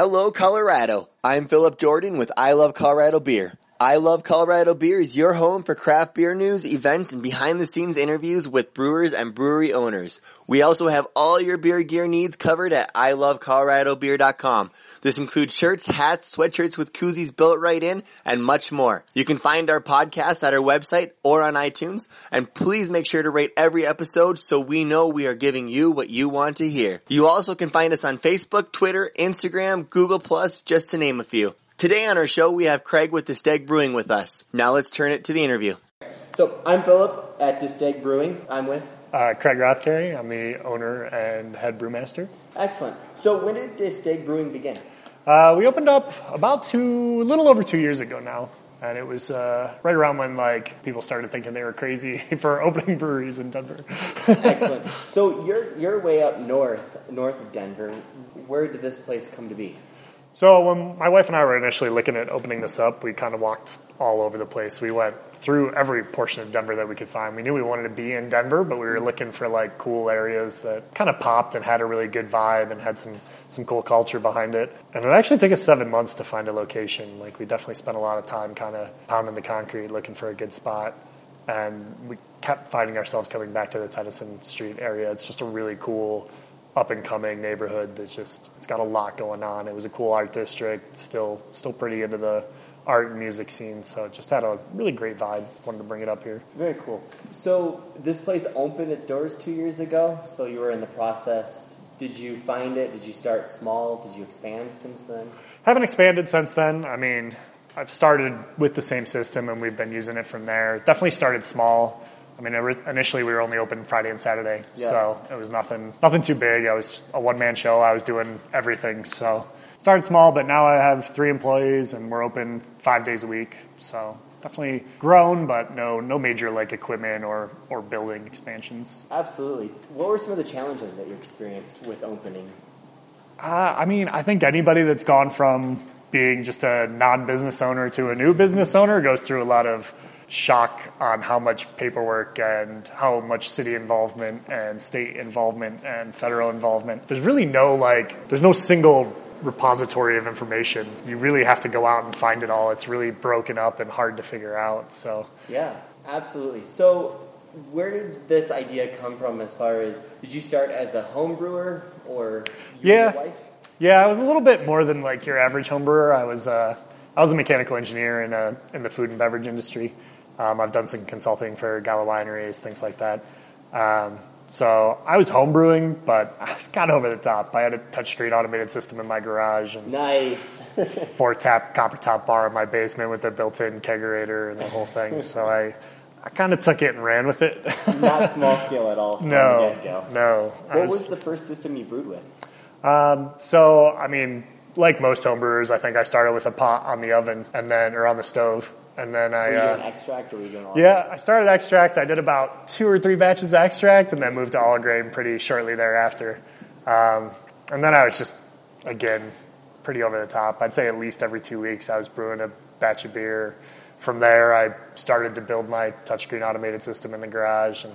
Hello, Colorado. I'm Philip Jordan with I Love Colorado Beer. I Love Colorado Beer is your home for craft beer news, events, and behind the scenes interviews with brewers and brewery owners. We also have all your beer gear needs covered at ilovecoloradobeer.com. This includes shirts, hats, sweatshirts with koozies built right in, and much more. You can find our podcast at our website or on iTunes, and please make sure to rate every episode so we know we are giving you what you want to hear. You also can find us on Facebook, Twitter, Instagram, Google+, just to name a few. Today on our show, we have Craig with De Steeg Brewing with us. Now let's turn it to the interview. So I'm Philip at De Steeg Brewing. I'm with Uh, Craig Rothgery. I'm the owner and head brewmaster. Excellent. So when did De Steeg Brewing begin? Uh, we opened up about two, a little over two years ago now, and it was uh, right around when like people started thinking they were crazy for opening breweries in Denver. Excellent. So you're you're way up north, north of Denver. Where did this place come to be? So when my wife and I were initially looking at opening this up, we kind of walked all over the place. We went through every portion of Denver that we could find. We knew we wanted to be in Denver, but we were looking for like cool areas that kind of popped and had a really good vibe and had some some cool culture behind it. And it actually took us seven months to find a location. Like we definitely spent a lot of time kind of pounding the concrete, looking for a good spot. And we kept finding ourselves coming back to the Tennyson Street area. It's just a really cool up and coming neighborhood that's just it's got a lot going on. It was a cool art district, still still pretty into the art and music scene, so it just had a really great vibe. Wanted to bring it up here. Very cool. So this place opened its doors two years ago. So you were in the process. Did you find it? Did you start small? Did you expand since then? Haven't expanded since then. I mean, I've started with the same system and we've been using it from there. Definitely started small. I mean, initially we were only open Friday and Saturday, Yeah. so it was nothing, nothing too big. I was a one man show. I was doing everything. So started small, but now I have three employees and we're open five days a week. So definitely grown, but no, no major like equipment or or building expansions. Absolutely. What were some of the challenges that you experienced with opening? Uh, I mean, I think anybody that's gone from being just a non-business owner to a new business owner goes through a lot of shock on how much paperwork and how much city involvement and state involvement and federal involvement. There's really no like, there's no single repository of information. You really have to go out and find it all. It's really broken up and hard to figure out. So Yeah, absolutely. So where did this idea come from as far as did you start as a home brewer or Yeah. Yeah, I was a little bit more than like your average home brewer. I was uh, I was a mechanical engineer in a, in the food and beverage industry. Um, I've done some consulting for Gallo wineries, things like that. Um, so I was homebrewing, but I was kind of over the top. I had a touchscreen automated system in my garage and Nice. four tap copper top bar in my basement with a built-in kegerator and the whole thing. So I I kind of took it and ran with it. Not small scale at all from no, no. What was the first system you brewed with? So, I mean, like most homebrewers, I think I started with a pot on the oven and then, or on the stove. And then I, Were you doing uh, extract or were you doing yeah, I started extract. I did about two or three batches of extract and then moved to all grain pretty shortly thereafter. Um, and then I was just, again, pretty over the top. I'd say at least every two weeks I was brewing a batch of beer. From there, I started to build my touchscreen automated system in the garage and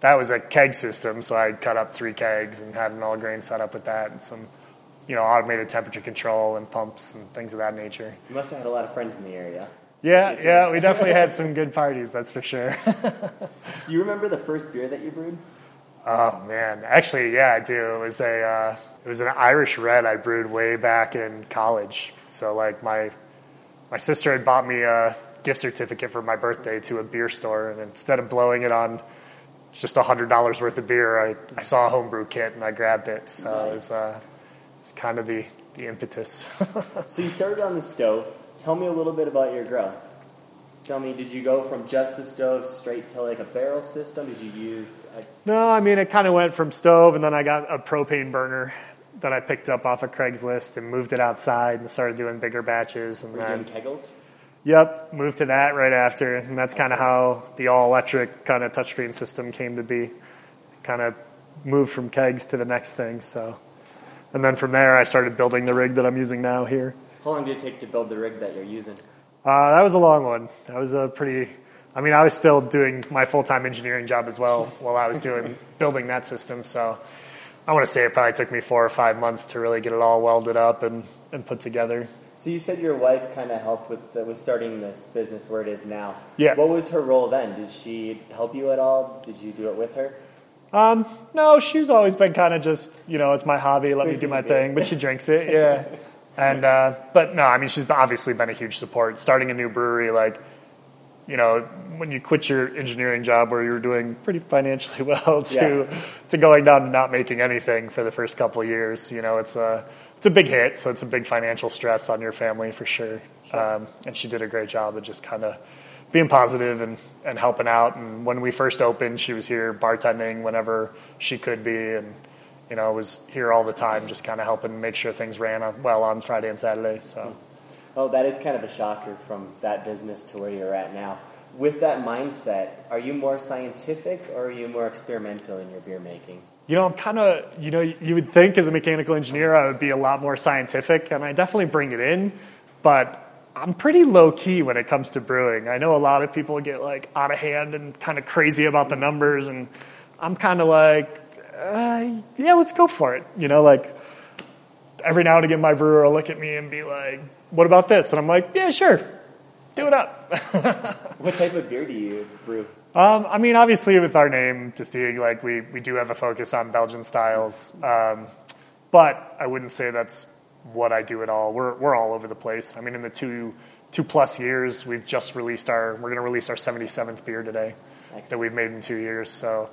that was a keg system, so I cut up three kegs and had an all grain setup with that and some, you know, automated temperature control and pumps and things of that nature. You must have had a lot of friends in the area. Yeah, yeah, we definitely had some good parties, that's for sure. Do you remember the first beer that you brewed? oh man, actually, yeah, I do. It was a, uh, it was an Irish red I brewed way back in college. So like my, my sister had bought me a gift certificate for my birthday to a beer store, and instead of blowing it on just a hundred dollars worth of beer, I, I saw a homebrew kit and I grabbed it. So it was, uh, it's kind of the, the impetus. So you started on the stove. Tell me a little bit about your growth. Tell me, did you go from just the stove straight to like a barrel system? Did you use? A, No, I mean, it kind of went from stove, and then I got a propane burner that I picked up off of Craigslist and moved it outside and started doing bigger batches. And were you then, doing kegels? yep, moved to that right after. And that's kind of how the all electric kind of touchscreen system came to be. Kind of moved from kegs to the next thing. So, and then from there, I started building the rig that I'm using now here. How long did it take to build the rig that you're using? Uh, that was a long one. That was a pretty. I mean, I was still doing my full time engineering job as well while I was doing building that system. So I want to say it probably took me four or five months to really get it all welded up and, and put together. So you said your wife kind of helped with the, with starting this business where it is now. Yeah. What was her role then? Did she help you at all? Did you do it with her? Um, no, she's always been kind of just, you know, it's my hobby, let me do my thing, but she drinks it, yeah. And, uh, but no, I mean, she's obviously been a huge support. Starting a new brewery, like, you know, when you quit your engineering job where you were doing pretty financially well to, to going down to not making anything for the first couple of years, you know, it's a, it's a big hit. So it's a big financial stress on your family for sure. Um, and she did a great job of just kind of being positive and, and helping out. And when we first opened, she was here bartending whenever she could be, and you know I was here all the time, just kind of helping make sure things ran on, well on Friday and Saturday. So hmm. Oh, that is kind of a shocker from that business to where you're at now. With that mindset, are you more scientific or are you more experimental in your beer making? you know I'm kind of you know you would think as a mechanical engineer I would be a lot more scientific, and I definitely bring it in, but. I'm pretty low key when it comes to brewing. I know a lot of people get like out of hand and kind of crazy about the numbers, and I'm kind of like, uh, yeah, let's go for it. You know, like every now and again, my brewer will look at me and be like, "What about this?" And I'm like, "Yeah, sure, do it up." What type of beer do you brew? um, I mean, obviously, with our name, De Steeg, like we we do have a focus on Belgian styles, um, but I wouldn't say that's what I do at all. We're we're all over the place. I mean, in the two two plus years, we've just released our we're going to release our 77th beer today that we've made in two years. So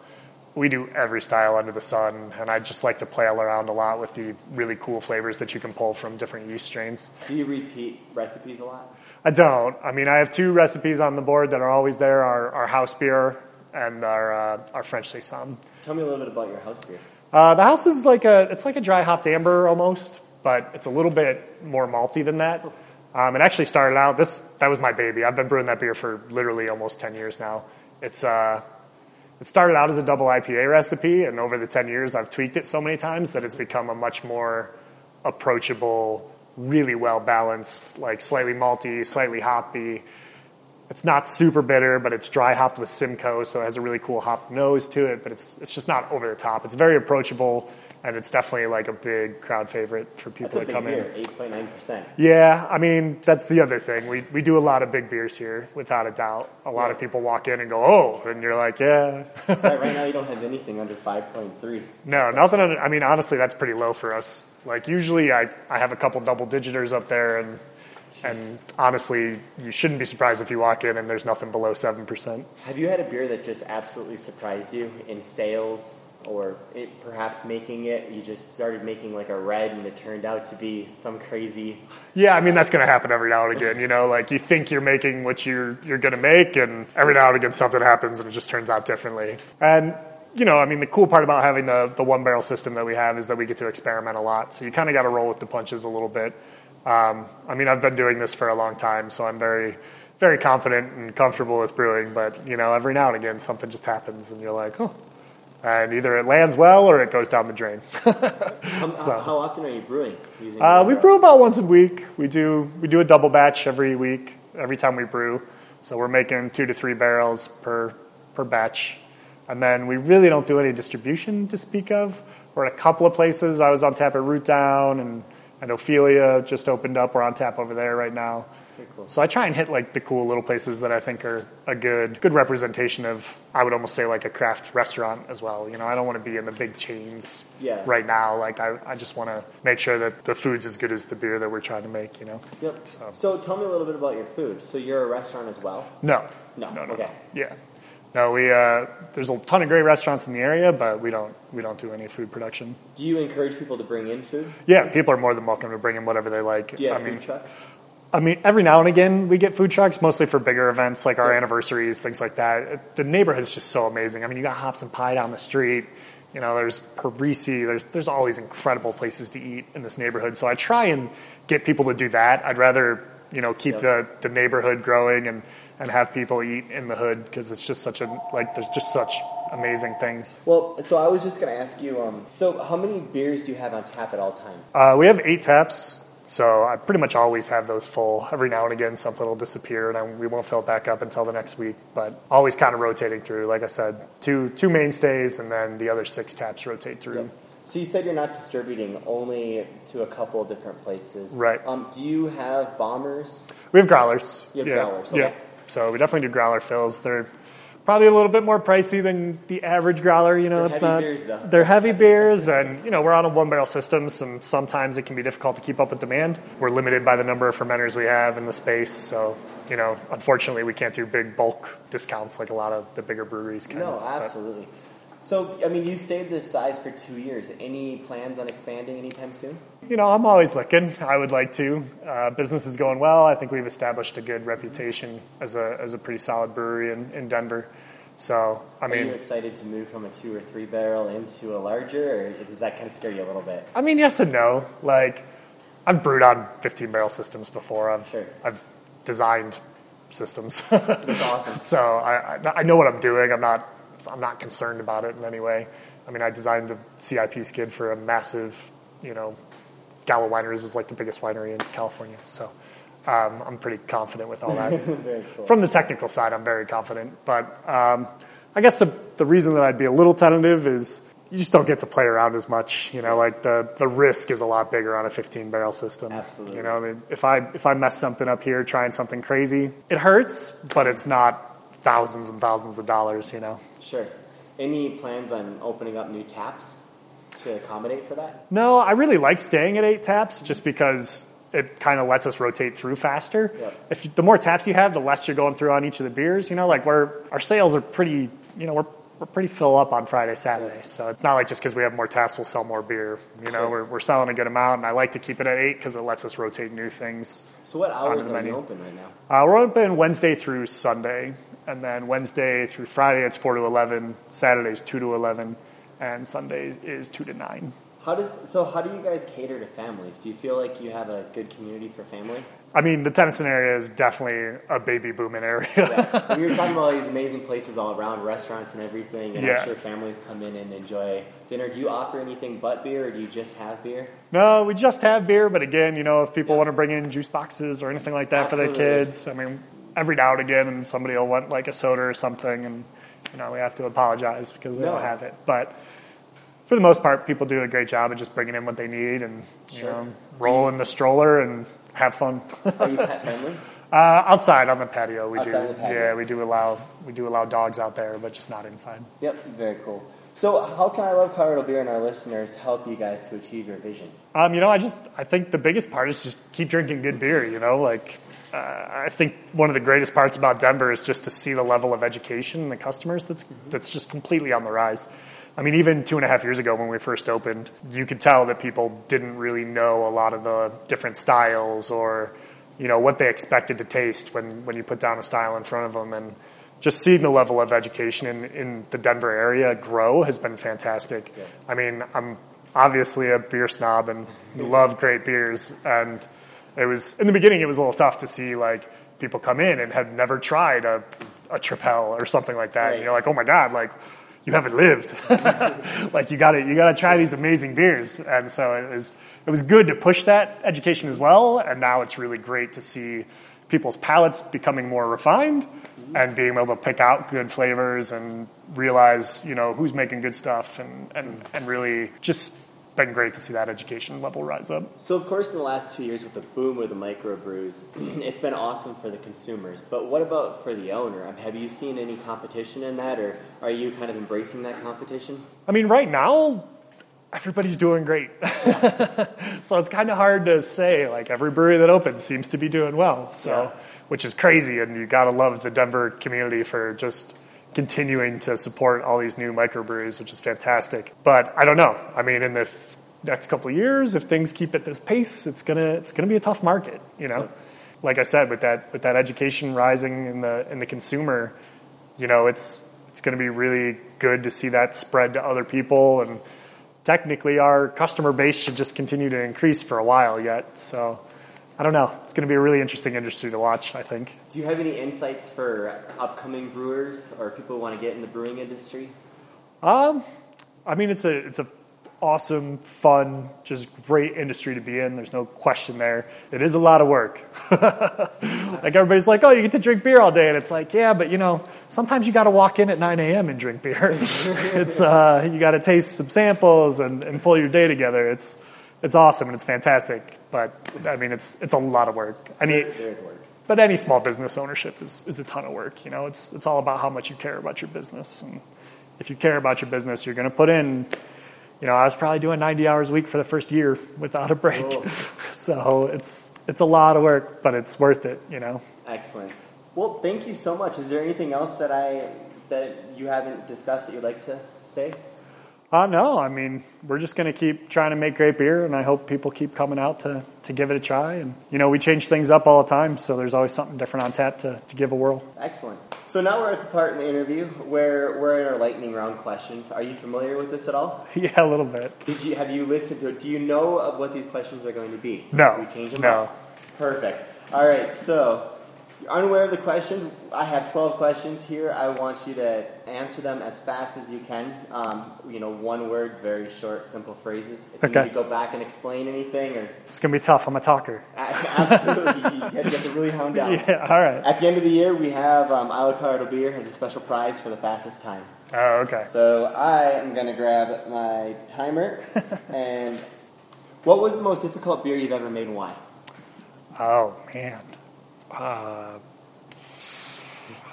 we do every style under the sun, and I just like to play around a lot with the really cool flavors that you can pull from different yeast strains. Do you repeat recipes a lot? I don't. I mean, I have two recipes on the board that are always there: our, our house beer and our uh, our French saison. Tell me a little bit about your house beer. Uh, the house is like a it's like a dry hopped amber almost, but it's a little bit more malty than that. Um, it actually started out this that was my baby. I've been brewing that beer for literally almost ten years now. It's uh, it started out as a double IPA recipe, and over the ten years, I've tweaked it so many times that it's become a much more approachable, really well balanced, like slightly malty, slightly hoppy. It's not super bitter, but it's dry hopped with Simcoe, so it has a really cool hop nose to it. But it's it's just not over the top. It's very approachable, and it's definitely like a big crowd favorite for people That's to come in. beer, eight point nine percent. Yeah, I mean that's the other thing. We we do a lot of big beers here, without a doubt. A lot of people walk in and go, "Oh," and you're like, "Yeah." right, right now, you don't have anything under five point three. no, nothing. Under, I mean, honestly, that's pretty low for us. Like usually, I I have a couple double digiters up there, and and honestly, you shouldn't be surprised if you walk in and there's nothing below seven percent. Have you had a beer that just absolutely surprised you in sales, or it, perhaps making it? You just started making like a red, and it turned out to be some crazy. Yeah, I mean that's going to happen every now and again. You know, like you think you're making what you're you're going to make, and every now and again something happens and it just turns out differently. And you know, I mean the cool part about having the the one barrel system that we have is that we get to experiment a lot. So you kind of got to roll with the punches a little bit. Um, I mean, I've been doing this for a long time, so I'm very very confident and comfortable with brewing. But you know, every now and again something just happens, and you're like, oh. And either it lands well or it goes down the drain. How, So- how often are you brewing? Using Uh, we brew about once a week. We do we do a double batch every week, every time we brew. So we're making two to three barrels per per batch, and then we really don't do any distribution to speak of. We're at a couple of places. I was on tap at Root Down, and and Ophelia just opened up. We're on tap over there right now. Cool. So I try and hit like the cool little places that I think are a good good representation of I would almost say like a craft restaurant as well. You know, I don't want to be in the big chains Yeah. right now. Like I, I just want to make sure that the food's as good as the beer that we're trying to make, you know. Yep. So- So tell me a little bit about your food. So you're a restaurant as well. No. No, No, no. okay. no. Yeah. No, we uh there's a ton of great restaurants in the area, but we don't we don't do any food production. Do you encourage people to bring in food? Yeah, people are more than welcome to bring in whatever they like. Do you I have mean, food trucks? I mean, every now and again we get food trucks, mostly for bigger events like our anniversaries, things like that. The neighborhood is just so amazing. I mean, you got Hops and Pie down the street. You know, there's Parisi. There's there's all these incredible places to eat in this neighborhood. So I try and get people to do that. I'd rather you know keep Yeah. the the neighborhood growing and and have people eat in the hood because it's just such a like there's just such amazing things. Well, so I was just going to ask you. Um, so how many beers do you have on tap at all time? Uh, we have eight taps, so I pretty much always have those full. Every now and again, something will disappear, and I, we won't fill it back up until the next week. But always kind of rotating through. Like I said, two two mainstays, and then the other six taps rotate through. Yep. So you said you're not distributing only to a couple different places, Right. Um, do you have bombers? We have growlers. You have yeah. growlers, okay. Yeah. So we definitely do growler fills. They're probably a little bit more pricey than the average growler. You know, They're it's heavy not. beers, though. They're heavy beers, and you know we're on a one barrel system. So sometimes it can be difficult to keep up with demand. We're limited by the number of fermenters we have in the space. So you know, unfortunately, we can't do big bulk discounts like a lot of the bigger breweries can. No, But- absolutely. So, I mean, you stayed this size for two years. Any plans on expanding anytime soon? You know, I'm always looking. I would like to. Uh, business is going well. I think we've established a good reputation as a as a pretty solid brewery in, in Denver. So, I Are mean, you excited to move from a two or three barrel into a larger, or does that kind of scare you a little bit? I mean, yes and no. Like, I've brewed on 15 barrel systems before. I've Sure. I've designed systems, That's awesome. so I I know what I'm doing. I'm not I'm not concerned about it in any way. I mean, I designed the CIP skid for a massive, you know, Gallo Wineries is like the biggest winery in California. So um, I'm pretty confident with all that. Cool. From the technical side, I'm very confident. But um, I guess the, the reason that I'd be a little tentative is you just don't get to play around as much. You know, like the, the risk is a lot bigger on a 15 barrel system. Absolutely. You know, I mean, if I if I mess something up here trying something crazy, it hurts, but it's not thousands and thousands of dollars. You know. Sure. Any plans on opening up new taps to accommodate for that? No, I really like staying at eight taps just because it kind of lets us rotate through faster. Yeah. If you, the more taps you have, the less you're going through on each of the beers. You know, like we're our sales are pretty. You know, we're we're pretty fill up on Friday, Saturday. So it's not like just because we have more taps, we'll sell more beer. You know, Sure. we're we're selling a good amount, and I like to keep it at eight because it lets us rotate new things. So, what hours are you menu. open right now? Uh, we're open Wednesday through Sunday, and then Wednesday through Friday it's four to eleven. Saturday's two to eleven, and Sunday is two to nine. How does so? How do you guys cater to families? Do you feel like you have a good community for family? I mean, the Tennyson area is definitely a baby booming area. Yeah. we were talking about all these amazing places all around, restaurants and everything, and Yeah. I'm sure families come in and enjoy dinner. Do you offer anything but beer, or do you just have beer? no, we just have beer, but again, you know, if people want to bring in juice boxes or anything like that for their kids, I mean, every now and again, and somebody will want like a soda or something, and you know, we have to apologize because we No. don't have it. But for the most part, people do a great job of just bringing in what they need and you Sure. know, roll in the stroller and have fun. Are you pet friendly? Uh, outside on the patio, we Outside do. patio. Yeah, we do allow we do allow dogs out there, but just not inside. Yep, very cool. So, how can I love Colorado beer and our listeners help you guys to achieve your vision? Um, you know, I just I think the biggest part is just keep drinking good beer. You know, like I think one of the greatest parts about Denver is just to see the level of education in the customers that's mm-hmm. that's just completely on the rise. I mean, even two and a half years ago when we first opened, you could tell that people didn't really know a lot of the different styles or you know what they expected to taste when when you put down a style in front of them and just seeing the level of education in, in the Denver area grow has been fantastic. Yeah. I mean, I'm obviously a beer snob and mm-hmm. love great beers, and it was in the beginning it was a little tough to see like people come in and had never tried a a Tripel or something like that. Right. And you're like, oh my god, like you haven't lived. like you got to you got to try these amazing beers, and so it was it was good to push that education as well. And now it's really great to see people's palates becoming more refined and being able to pick out good flavors and realize you know who's making good stuff and and and really just been great to see that education level rise up. So, of course, in the last two years with the boom of the microbrews, it's been awesome for the consumers. But what about for the owner? Have you seen any competition in that, or are you kind of embracing that competition? I mean, right now, everybody's doing great. so it's kind of hard to say. Like every brewery that opens seems to be doing well. So, Yeah. which is crazy, and you gotta love the Denver community for just continuing to support all these new microbreweries, which is fantastic. But I don't know. I mean, in the f- next couple of years, if things keep at this pace, it's gonna it's gonna be a tough market. You know, like I said, with that with that education rising in the in the consumer, you know, it's it's to be really good to see that spread to other people and technically our customer base should just continue to increase for a while yet. So I don't know. It's going to be a really interesting industry to watch, I think. Do you have any insights for upcoming brewers or people who want to get in the brewing industry? Um, I mean, it's a it's a awesome, fun, just great industry to be in. There's no question there. It is a lot of work. like everybody's like, oh, you get to drink beer all day, and it's like, yeah, but you know, sometimes you got to walk in at 9 a.m. and drink beer. it's uh, you got to taste some samples and, and pull your day together. It's it's awesome and it's fantastic, but I mean, it's it's a lot of work. I mean, but any small business ownership is, is a ton of work. You know, it's it's all about how much you care about your business, and if you care about your business, you're going to put in. You know, I was probably doing 90 hours a week for the first year without a break, so it's it's a lot of work, but it's worth it. You know. Excellent. Well, thank you so much. Is there anything else that I that you haven't discussed that you'd like to say? Uh, no, I mean, we're just going to keep trying to make great beer, and I hope people keep coming out to, to give it a try. And, you know, we change things up all the time, so there's always something different on tap to, to give a whirl. Excellent. So now we're at the part in the interview where we're in our lightning round questions. Are you familiar with this at all? yeah, a little bit. Did you Have you listened to it? Do you know of what these questions are going to be? No. We change them no. up? Perfect. All right, so you're unaware of the questions. I have 12 questions here. I want you to answer them as fast as you can. Um, you know, one word, very short, simple phrases. If Okay. you need to go back and explain anything, or It's going to be tough. I'm a talker. absolutely, you have, you have to really hound down. Yeah, all right. At the end of the year, we have um, Isle Colorado Beer has a special prize for the fastest time. Oh, okay. So I am going to grab my timer. and what was the most difficult beer you've ever made, and why? Oh, man. Uh,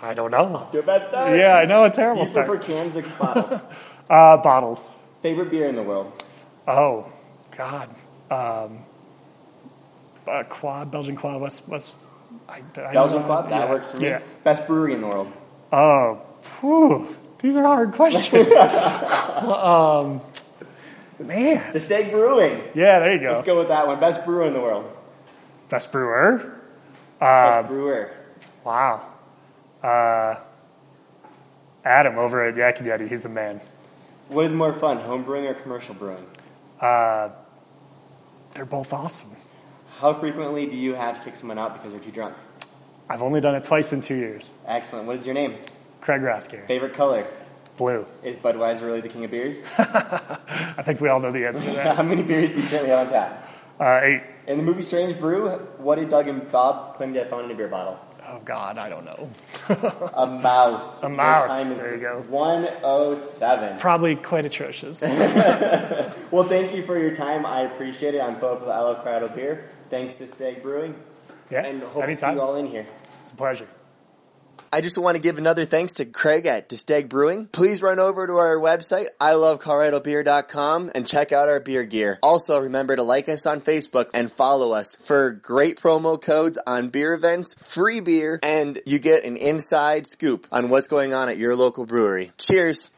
I don't know. Do a bad start. Yeah, I know a Do terrible you prefer start. cans or bottles? Uh, bottles. Favorite beer in the world? Oh, God. Um, uh, quad, Belgian quad, what's, what's, I, I Belgian know. Quad? That Yeah, works for me. Yeah. Best brewery in the world? Oh, phew, these are hard questions. um, man. De Steeg Brewing. Yeah, there you go. Let's go with that one. Best brewer in the world? Best brewer. Best Uh, brewer. wow. Uh, Adam over at Yaki Daddy, he's the man. What is more fun, home brewing or commercial brewing? Uh, they're both awesome. How frequently do you have to kick someone out because they're too drunk? I've only done it twice in two years. Excellent. What is your name? Craig Rothgery. Favorite color? Blue. Is Budweiser really the king of beers? I think we all know the answer to that. How many beers do you currently have on tap? Uh, eight. In the movie Strange Brew, what did Doug and Bob claim to have found in a beer bottle? Oh, God, I don't know. A mouse. A mouse. time is There you go. 107. Probably quite atrocious. Well, thank you for your time. I appreciate it. I'm Philip with I Love Colorado Beer. Thanks to Stag Brewing. Yeah, And hope to see you all in here. It's a pleasure. I just want to give another thanks to Craig at De Steeg Brewing. Please run over to our website, ilovecoloradobeer.com, and check out our beer gear. Also, remember to like us on Facebook and follow us for great promo codes on beer events, free beer, and you get an inside scoop on what's going on at your local brewery. Cheers!